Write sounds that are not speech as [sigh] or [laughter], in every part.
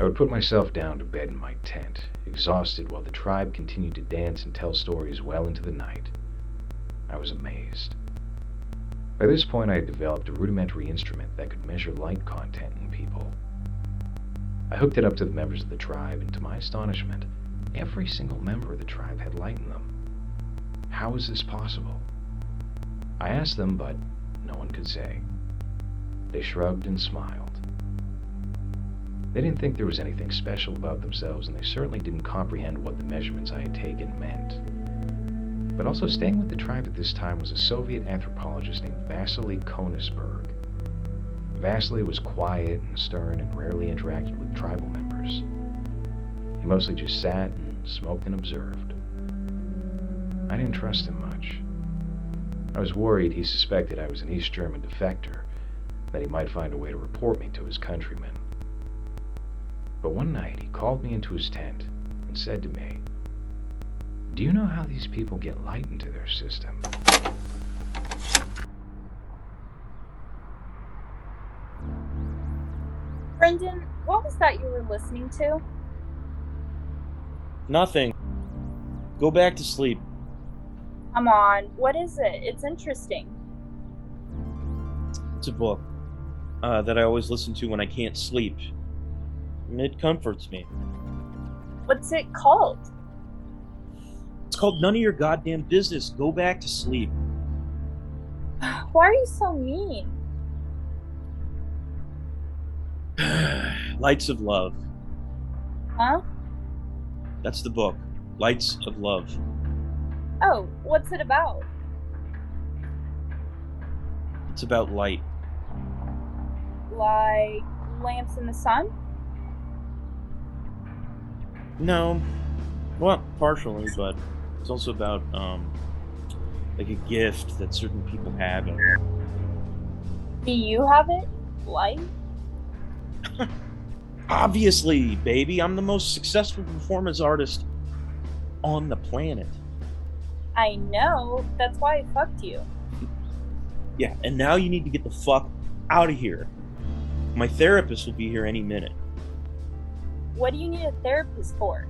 I would put myself down to bed in my tent, exhausted while the tribe continued to dance and tell stories well into the night. I was amazed. By this point, I had developed a rudimentary instrument that could measure light content in people. I hooked it up to the members of the tribe, and to my astonishment, every single member of the tribe had light in them. How is this possible? I asked them, but no one could say. They shrugged and smiled. They didn't think there was anything special about themselves, and they certainly didn't comprehend what the measurements I had taken meant. But also staying with the tribe at this time was a Soviet anthropologist named Vasily Konisberg. Vasily was quiet and stern and rarely interacted with tribal members. He mostly just sat and smoked and observed. I didn't trust him much. I was worried he suspected I was an East German defector, that he might find a way to report me to his countrymen. But one night he called me into his tent and said to me, Do you know how these people get light into their system? Brendan, what was that you were listening to? Nothing. Go back to sleep. Come on, what is it? It's interesting. It's a book uh, that I always listen to when I can't sleep. It comforts me. What's it called? It's called None of Your Goddamn Business. Go back to sleep. [sighs] Why are you so mean? [sighs] Lights of Love. Huh? That's the book. Lights of Love. Oh, what's it about? It's about light. Like lamps in the sun? No. Well, partially, but it's also about um like a gift that certain people have and Do you have it? Light? [laughs] obviously, baby, I'm the most successful performance artist on the planet. I know. That's why I fucked you. Yeah, and now you need to get the fuck out of here. My therapist will be here any minute. What do you need a therapist for?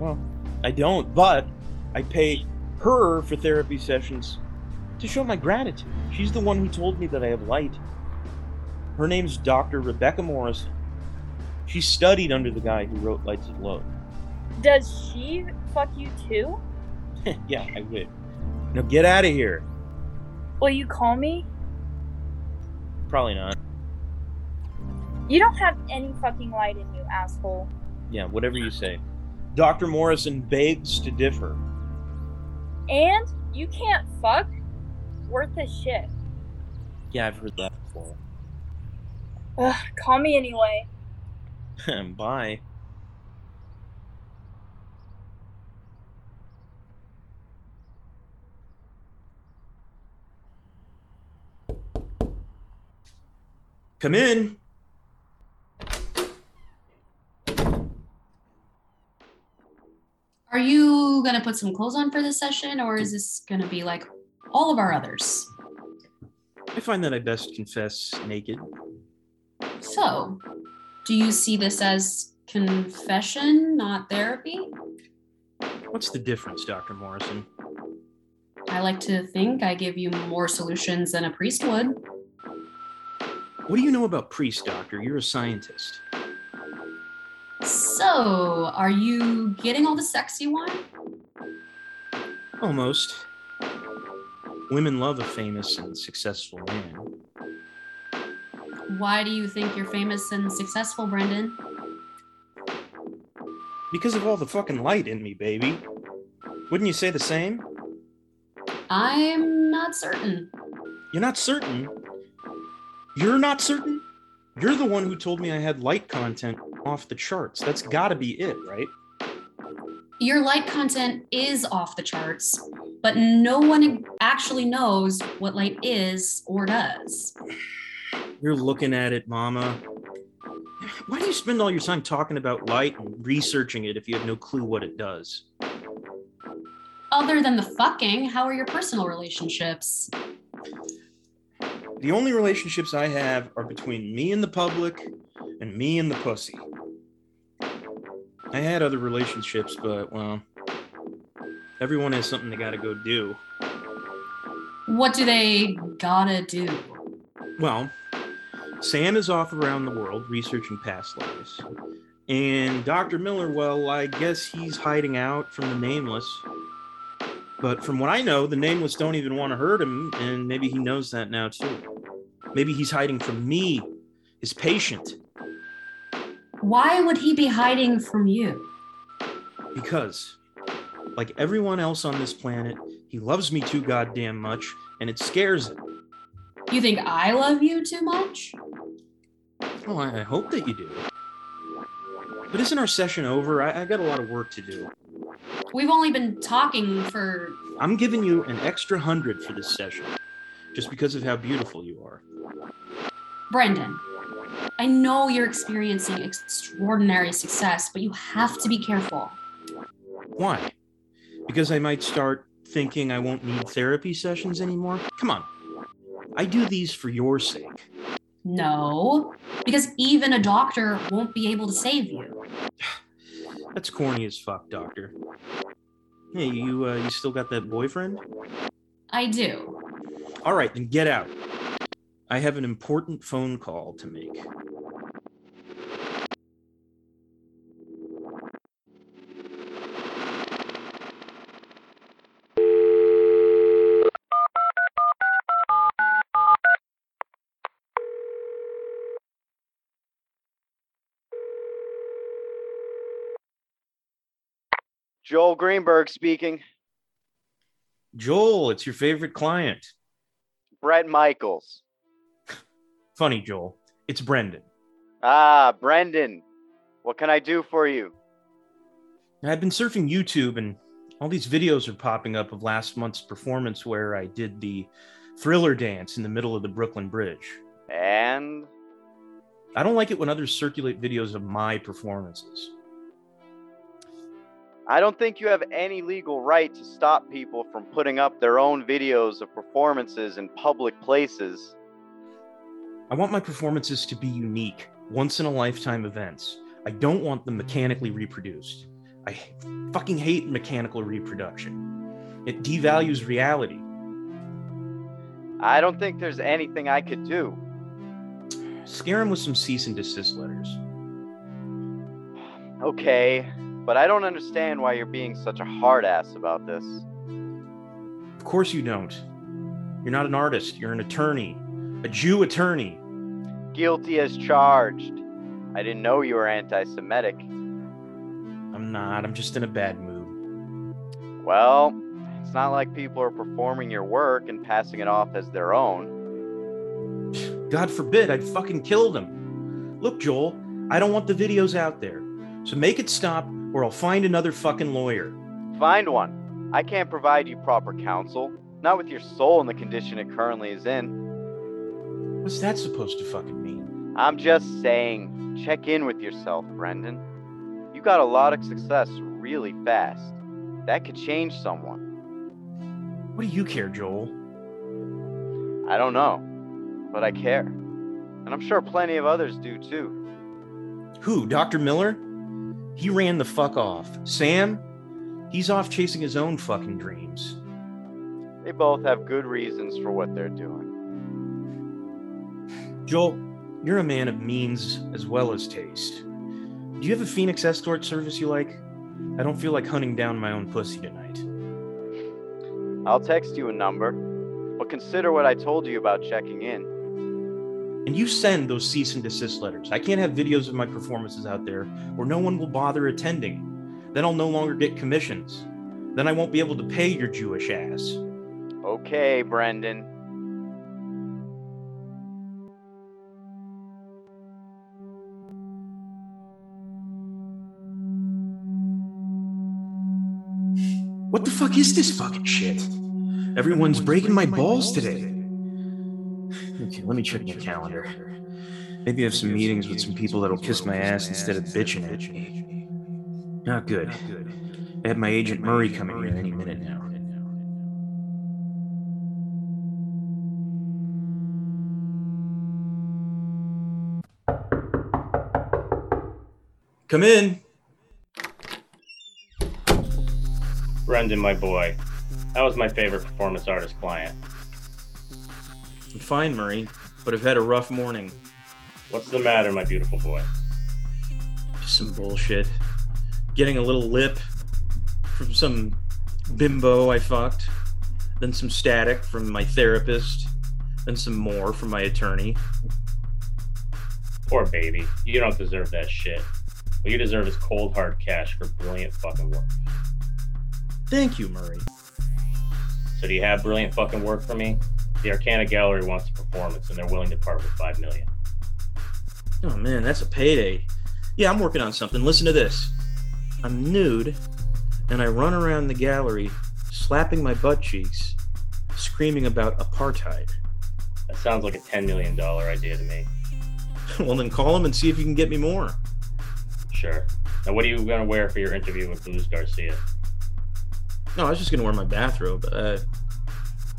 Well, I don't, but I pay her for therapy sessions to show my gratitude. She's the one who told me that I have light. Her name's Dr. Rebecca Morrison. She studied under the guy who wrote Lights of Love. Does she fuck you too? [laughs] yeah, I would. Now get out of here. Will you call me? Probably not. You don't have any fucking light in you, asshole. Yeah, whatever you say. Dr. Morrison begs to differ. And you can't fuck? Worth a shit. Yeah, I've heard that before. Ugh, call me anyway. [laughs] Bye. Come in. Are you gonna put some clothes on for this session, or is this gonna be like all of our others? I find that I best confess naked. So, do you see this as confession, not therapy? What's the difference, Dr. Morrison? I like to think I give you more solutions than a priest would. What do you know about priests, Doctor? You're a scientist. So, are you getting all the sex you want? Almost. Women love a famous and successful man. Why do you think you're famous and successful, Brendan? Because of all the fucking light in me, baby. Wouldn't you say the same? I'm not certain. You're not certain? You're not certain? You're the one who told me I had light content off the charts. That's gotta be it, right? Your light content is off the charts, but no one actually knows what light is or does. You're looking at it, Mama. Why do you spend all your time talking about light and researching it if you have no clue what it does? Other than the fucking, how are your personal relationships? The only relationships I have are between me and the public, and me and the pussy. I had other relationships, but well, everyone has something they gotta go do. What do they gotta do? Well, Sam is off around the world researching past lives. And Dr. Miller, well, I guess he's hiding out from the Nameless. But from what I know, the Nameless don't even want to hurt him, and maybe he knows that now too. Maybe he's hiding from me, his patient, Why would he be hiding from you? because, like everyone else on this planet, he loves me too goddamn much, and it scares him. You think I love you too much? Well, I I hope that you do. But isn't our session over? I, I got a lot of work to do. We've only been talking for. I'm giving you an extra hundred for this session, just because of how beautiful you are. Brendan, I know you're experiencing extraordinary success, but you have to be careful. Why? Because I might start thinking I won't need therapy sessions anymore? Come on. I do these for your sake. No, because even a doctor won't be able to save you. [sighs] That's corny as fuck, doctor. Hey, you uh, you still got that boyfriend? I do. All right, then get out. I have an important phone call to make. Joel Greenberg speaking. Joel, it's your favorite client. Bret Michaels. Funny, Joel. It's Brendan. Ah, Brendan. What can I do for you? I've been surfing YouTube and all these videos are popping up of last month's performance where I did the thriller dance in the middle of the Brooklyn Bridge. And I don't like it when others circulate videos of my performances. I don't think you have any legal right to stop people from putting up their own videos of performances in public places. I want my performances to be unique, once in a lifetime events. I don't want them mechanically reproduced. I fucking hate mechanical reproduction. It devalues reality. I don't think there's anything I could do. Scare him with some cease and desist letters. Okay, but I don't understand why you're being such a hard ass about this. Of course you don't. You're not an artist, you're an attorney, a Jew attorney. Guilty as charged. I didn't know you were anti Semitic. I'm not, I'm just in a bad mood. Well, it's not like people are performing your work and passing it off as their own. God forbid I'd fucking kill them. Look, Joel, I don't want the videos out there. So make it stop or I'll find another fucking lawyer. Find one. I can't provide you proper counsel, not with your soul in the condition it currently is in. What's that supposed to fucking mean? I'm just saying, check in with yourself, Brendan. You got a lot of success really fast. That could change someone. What do you care, Joel? I don't know, but I care. And I'm sure plenty of others do too. Who, Dr. Miller? He ran the fuck off. Sam? He's off chasing his own fucking dreams. They both have good reasons for what they're doing. Joel, you're a man of means as well as taste. Do you have a Phoenix escort service you like? I don't feel like hunting down my own pussy tonight. I'll text you a number, but consider what I told you about checking in. And you send those cease and desist letters. I can't have videos of my performances out there where no one will bother attending. Then I'll no longer get commissions. Then I won't be able to pay your Jewish ass. Okay, Brendan. What the fuck is this fucking shit? Everyone's breaking my balls today. Okay, let me check my calendar. Maybe I have some meetings with some people that'll kiss my ass instead of bitching at me. Not good. I have my agent Murray coming here any minute now. Come in. Brendan, my boy. That was my favorite performance artist client. I'm fine, Murray, but I've had a rough morning. What's the matter, my beautiful boy? Just some bullshit. Getting a little lip from some bimbo I fucked, then some static from my therapist, then some more from my attorney. Poor baby. You don't deserve that shit. What you deserve is cold hard cash for brilliant fucking work. Thank you, Murray. So do you have brilliant fucking work for me? The Arcana Gallery wants a performance and they're willing to part with five million. Oh man, that's a payday. Yeah, I'm working on something. Listen to this. I'm nude, and I run around the gallery, slapping my butt cheeks, screaming about apartheid. That sounds like a ten million dollar idea to me. [laughs] well, then call him and see if you can get me more. Sure. Now, what are you gonna wear for your interview with Luz Garcia? No, I was just gonna wear my bathrobe. Uh,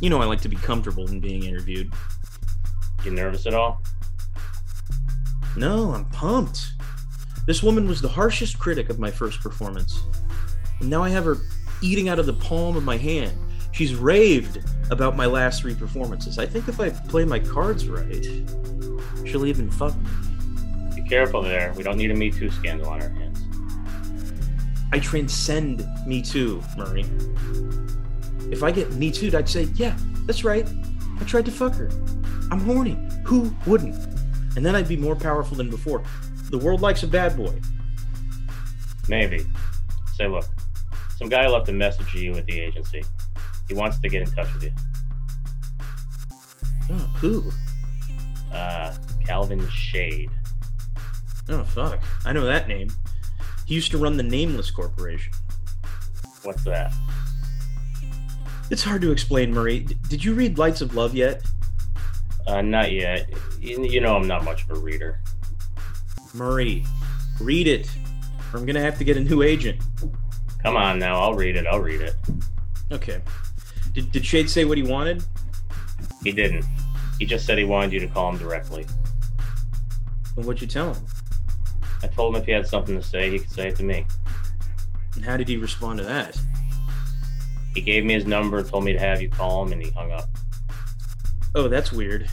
you know, I like to be comfortable in being interviewed. You nervous at all? No, I'm pumped. This woman was the harshest critic of my first performance. And now I have her eating out of the palm of my hand. She's raved about my last three performances. I think if I play my cards right, she'll even fuck me. Be careful there. We don't need a Me Too scandal on our hands. I transcend Me Too, Murray. If I get Me Too'd, I'd say, yeah, that's right. I tried to fuck her. I'm horny. Who wouldn't? And then I'd be more powerful than before. The world likes a bad boy. Maybe. Say, look, some guy left a message to you at the agency. He wants to get in touch with you. Oh, who? Uh, Calvin Shade. Oh, fuck. I know that name. He used to run the Nameless Corporation. What's that? It's hard to explain, Murray. D- did you read Lights of Love yet? Uh, not yet. You, you know I'm not much of a reader. Murray, read it, or I'm gonna have to get a new agent. Come on now, I'll read it. I'll read it. Okay. Did, did Shade say what he wanted? He didn't. He just said he wanted you to call him directly. Well, what'd you tell him? I told him if he had something to say, he could say it to me. And how did he respond to that? He gave me his number and told me to have you call him, and he hung up. Oh, that's weird.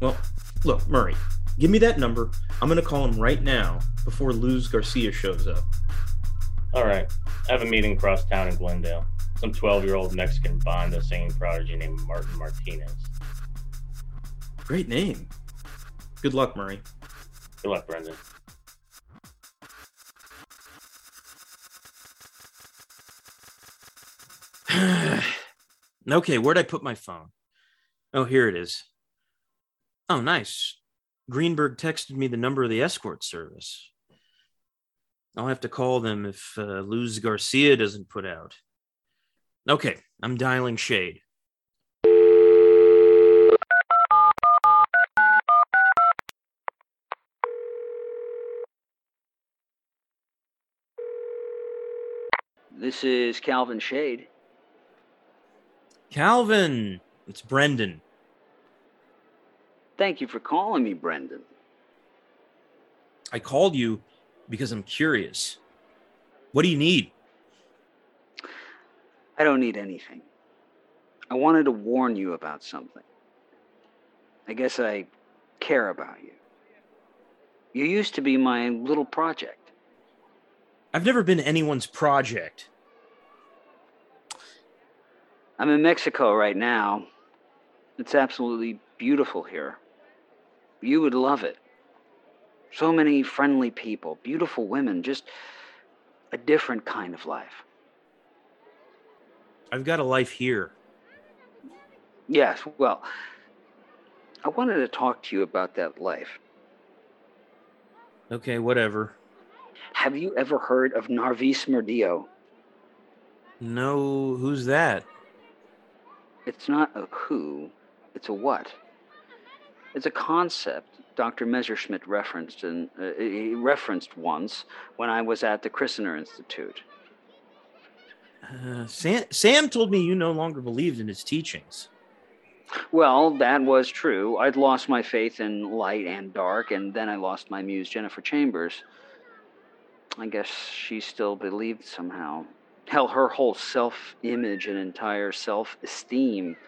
Well, look, Murray, give me that number. I'm gonna call him right now before Luz Garcia shows up. All right. I have a meeting across town in Glendale. Some 12 year old Mexican banda singing prodigy named Martin Martinez. Great name. Good luck, Murray. Good luck, Brendan. [sighs] okay, where'd I put my phone? Oh, here it is. Oh, nice. Greenberg texted me the number of the escort service. I'll have to call them if uh, Luz Garcia doesn't put out. Okay, I'm dialing Shade. This is Calvin Shade. Calvin, it's Brendan. Thank you for calling me, Brendan. I called you because I'm curious. What do you need? I don't need anything. I wanted to warn you about something. I guess I care about you. You used to be my little project. I've never been anyone's project. I'm in Mexico right now. It's absolutely beautiful here. You would love it. So many friendly people, beautiful women, just a different kind of life. I've got a life here. Yes, well, I wanted to talk to you about that life. Okay, whatever. Have you ever heard of Narvis Murdio? No, who's that? It's not a who, it's a what. It's a concept Dr. Messerschmidt referenced and uh, he referenced once when I was at the Christener Institute. Uh, Sam, Sam told me you no longer believed in his teachings. Well, that was true. I'd lost my faith in light and dark, and then I lost my muse, Jennifer Chambers. I guess she still believed somehow. Hell, her whole self image and entire self esteem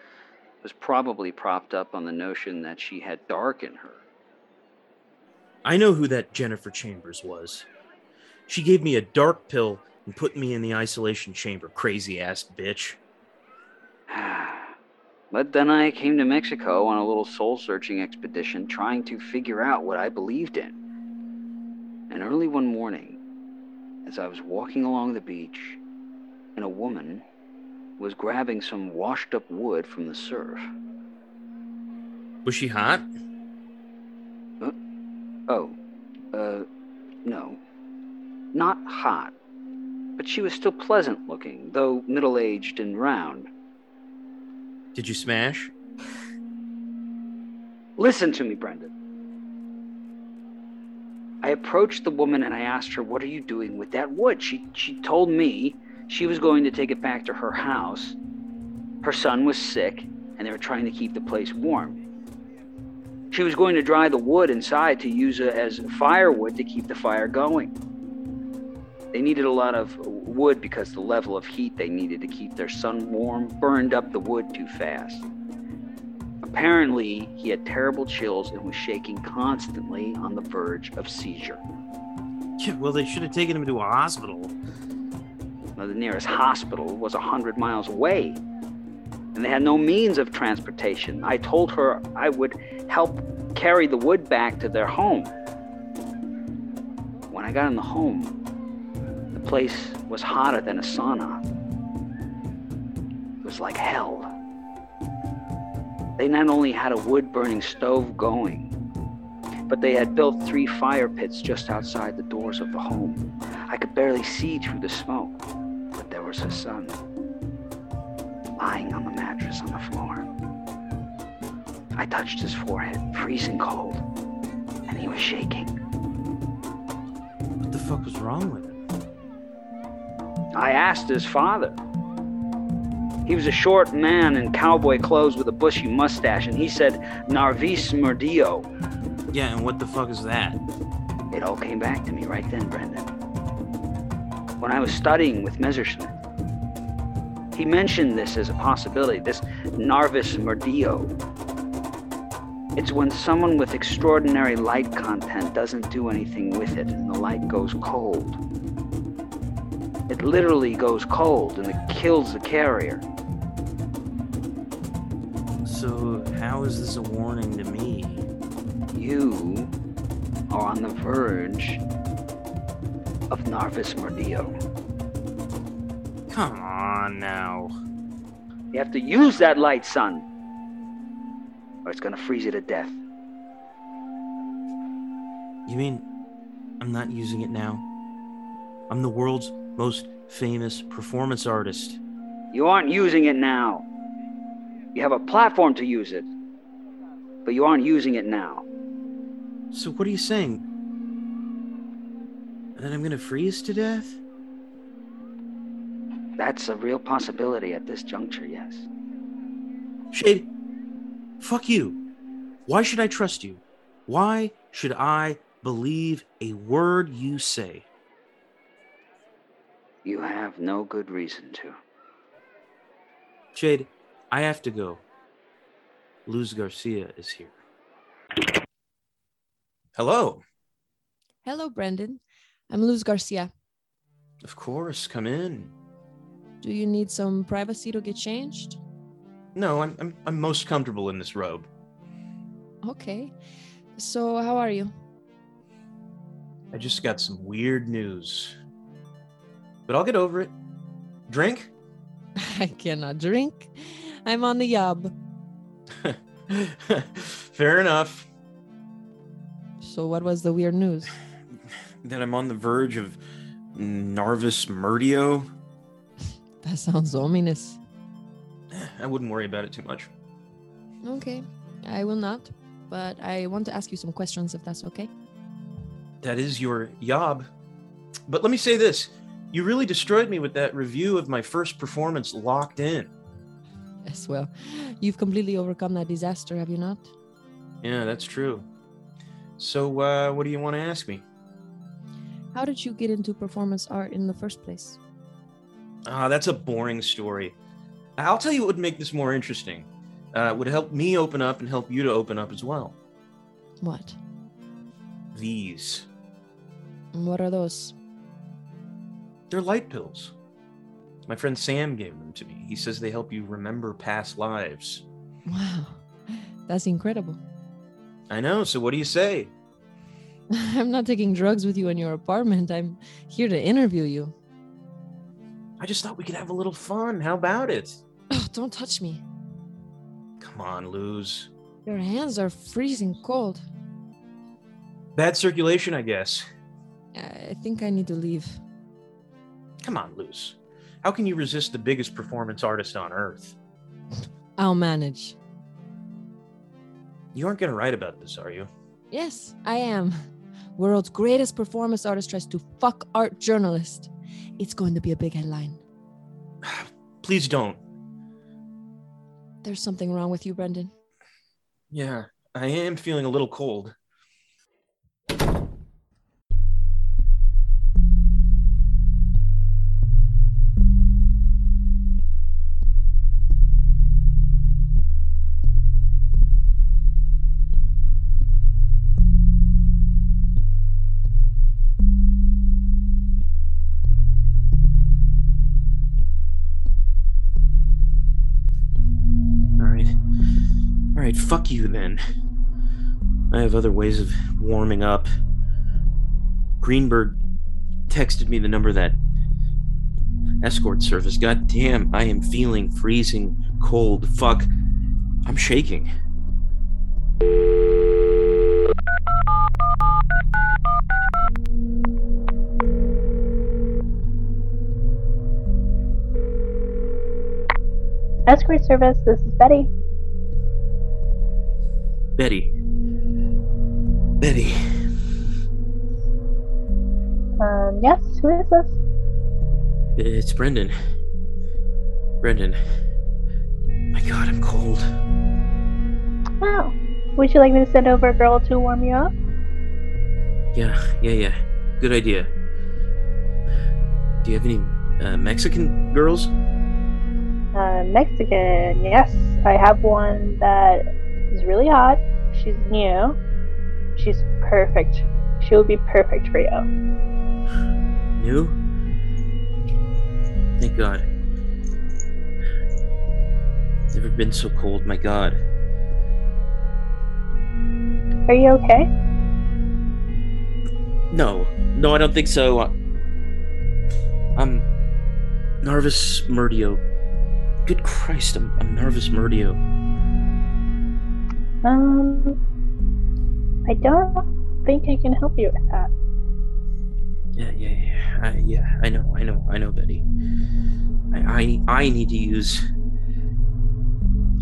was probably propped up on the notion that she had dark in her. I know who that Jennifer Chambers was. She gave me a dark pill and put me in the isolation chamber, crazy ass bitch. [sighs] But then I came to Mexico on a little soul searching expedition trying to figure out what I believed in. And early one morning, as I was walking along the beach, and a woman was grabbing some washed up wood from the surf. Was she hot? Oh, uh, no. Not hot, but she was still pleasant looking, though middle aged and round. Did you smash? Listen to me, Brendan. I approached the woman and I asked her, What are you doing with that wood? She, she told me she was going to take it back to her house. Her son was sick and they were trying to keep the place warm. She was going to dry the wood inside to use it as firewood to keep the fire going. They needed a lot of wood because the level of heat they needed to keep their son warm burned up the wood too fast. Apparently, he had terrible chills and was shaking constantly on the verge of seizure. Yeah, well, they should have taken him to a hospital. Now, the nearest hospital was a hundred miles away, and they had no means of transportation. I told her I would help carry the wood back to their home. When I got in the home, the place was hotter than a sauna. It was like hell. They not only had a wood burning stove going, but they had built three fire pits just outside the doors of the home. I could barely see through the smoke, was her son lying on the mattress on the floor. I touched his forehead, freezing cold, and he was shaking. What the fuck was wrong with him? I asked his father. He was a short man in cowboy clothes with a bushy mustache, and he said Narvis Murdio. Yeah, and what the fuck is that? It all came back to me right then, Brendan. When I was studying with Messerschmitt, he mentioned this as a possibility, this Narvis Murdio. It's when someone with extraordinary light content doesn't do anything with it and the light goes cold. It literally goes cold and it kills the carrier. So, how is this a warning to me? You are on the verge of Narvis Murdio. Come on now. You have to use that light, son, or it's gonna freeze you to death. You mean I'm not using it now? I'm the world's most famous performance artist. You aren't using it now. You have a platform to use it, but you aren't using it now. So, what are you saying? That I'm gonna freeze to death? That's a real possibility at this juncture, yes. Shade, fuck you. Why should I trust you? Why should I believe a word you say? You have no good reason to. Shade, I have to go. Luz Garcia is here. Hello. Hello, Brendan. I'm Luz Garcia. Of course, come in. Do you need some privacy to get changed? No, I'm, I'm, I'm most comfortable in this robe. Okay. So, how are you? I just got some weird news. But I'll get over it. Drink? [laughs] I cannot drink. I'm on the yob. [laughs] Fair enough. So, what was the weird news? [sighs] That I'm on the verge of Narvis Murdio. That sounds ominous. I wouldn't worry about it too much. Okay, I will not. But I want to ask you some questions if that's okay. That is your yob. But let me say this you really destroyed me with that review of my first performance, Locked In. Yes, well, you've completely overcome that disaster, have you not? Yeah, that's true. So, uh, what do you want to ask me? How did you get into performance art in the first place? Ah, that's a boring story. I'll tell you what would make this more interesting. Uh, it would help me open up and help you to open up as well. What? These. What are those? They're light pills. My friend Sam gave them to me. He says they help you remember past lives. Wow, that's incredible. I know, so what do you say? [laughs] I'm not taking drugs with you in your apartment. I'm here to interview you. I just thought we could have a little fun. How about it? Oh, don't touch me. Come on, Luz. Your hands are freezing cold. Bad circulation, I guess. I think I need to leave. Come on, Luz. How can you resist the biggest performance artist on earth? [laughs] I'll manage. You aren't going to write about this, are you? Yes, I am. World's greatest performance artist tries to fuck art journalist. It's going to be a big headline. [sighs] Please don't. There's something wrong with you, Brendan. Yeah, I am feeling a little cold. Fuck you then. I have other ways of warming up. Greenberg texted me the number that escort service. God damn, I am feeling freezing cold. Fuck. I'm shaking. Escort service, this is Betty. Betty. Betty. Um, yes, who is this? It's Brendan. Brendan. My god, I'm cold. Oh, would you like me to send over a girl to warm you up? Yeah, yeah, yeah. Good idea. Do you have any uh, Mexican girls? Uh, Mexican, yes. I have one that is really hot. She's new. She's perfect. She will be perfect for you. New? Thank God. Never been so cold, my God. Are you okay? No, no, I don't think so. Uh, I'm Narvis Murdio. Good Christ, I'm, I'm Narvis Murdio. Um, I don't think I can help you with that. Yeah, yeah, yeah, I, yeah. I know, I know, I know, Betty. I, I, I need to use.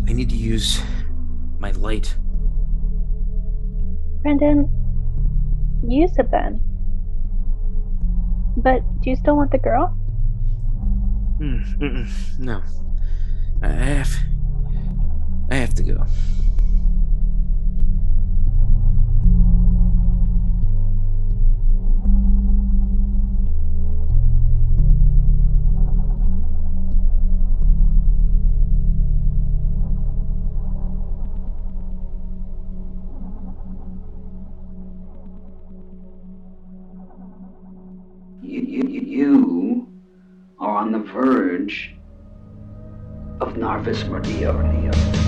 I need to use my light. Brendan, use it then. But do you still want the girl? Mm, no, I have. I have to go. Verge of Narvis Murdio.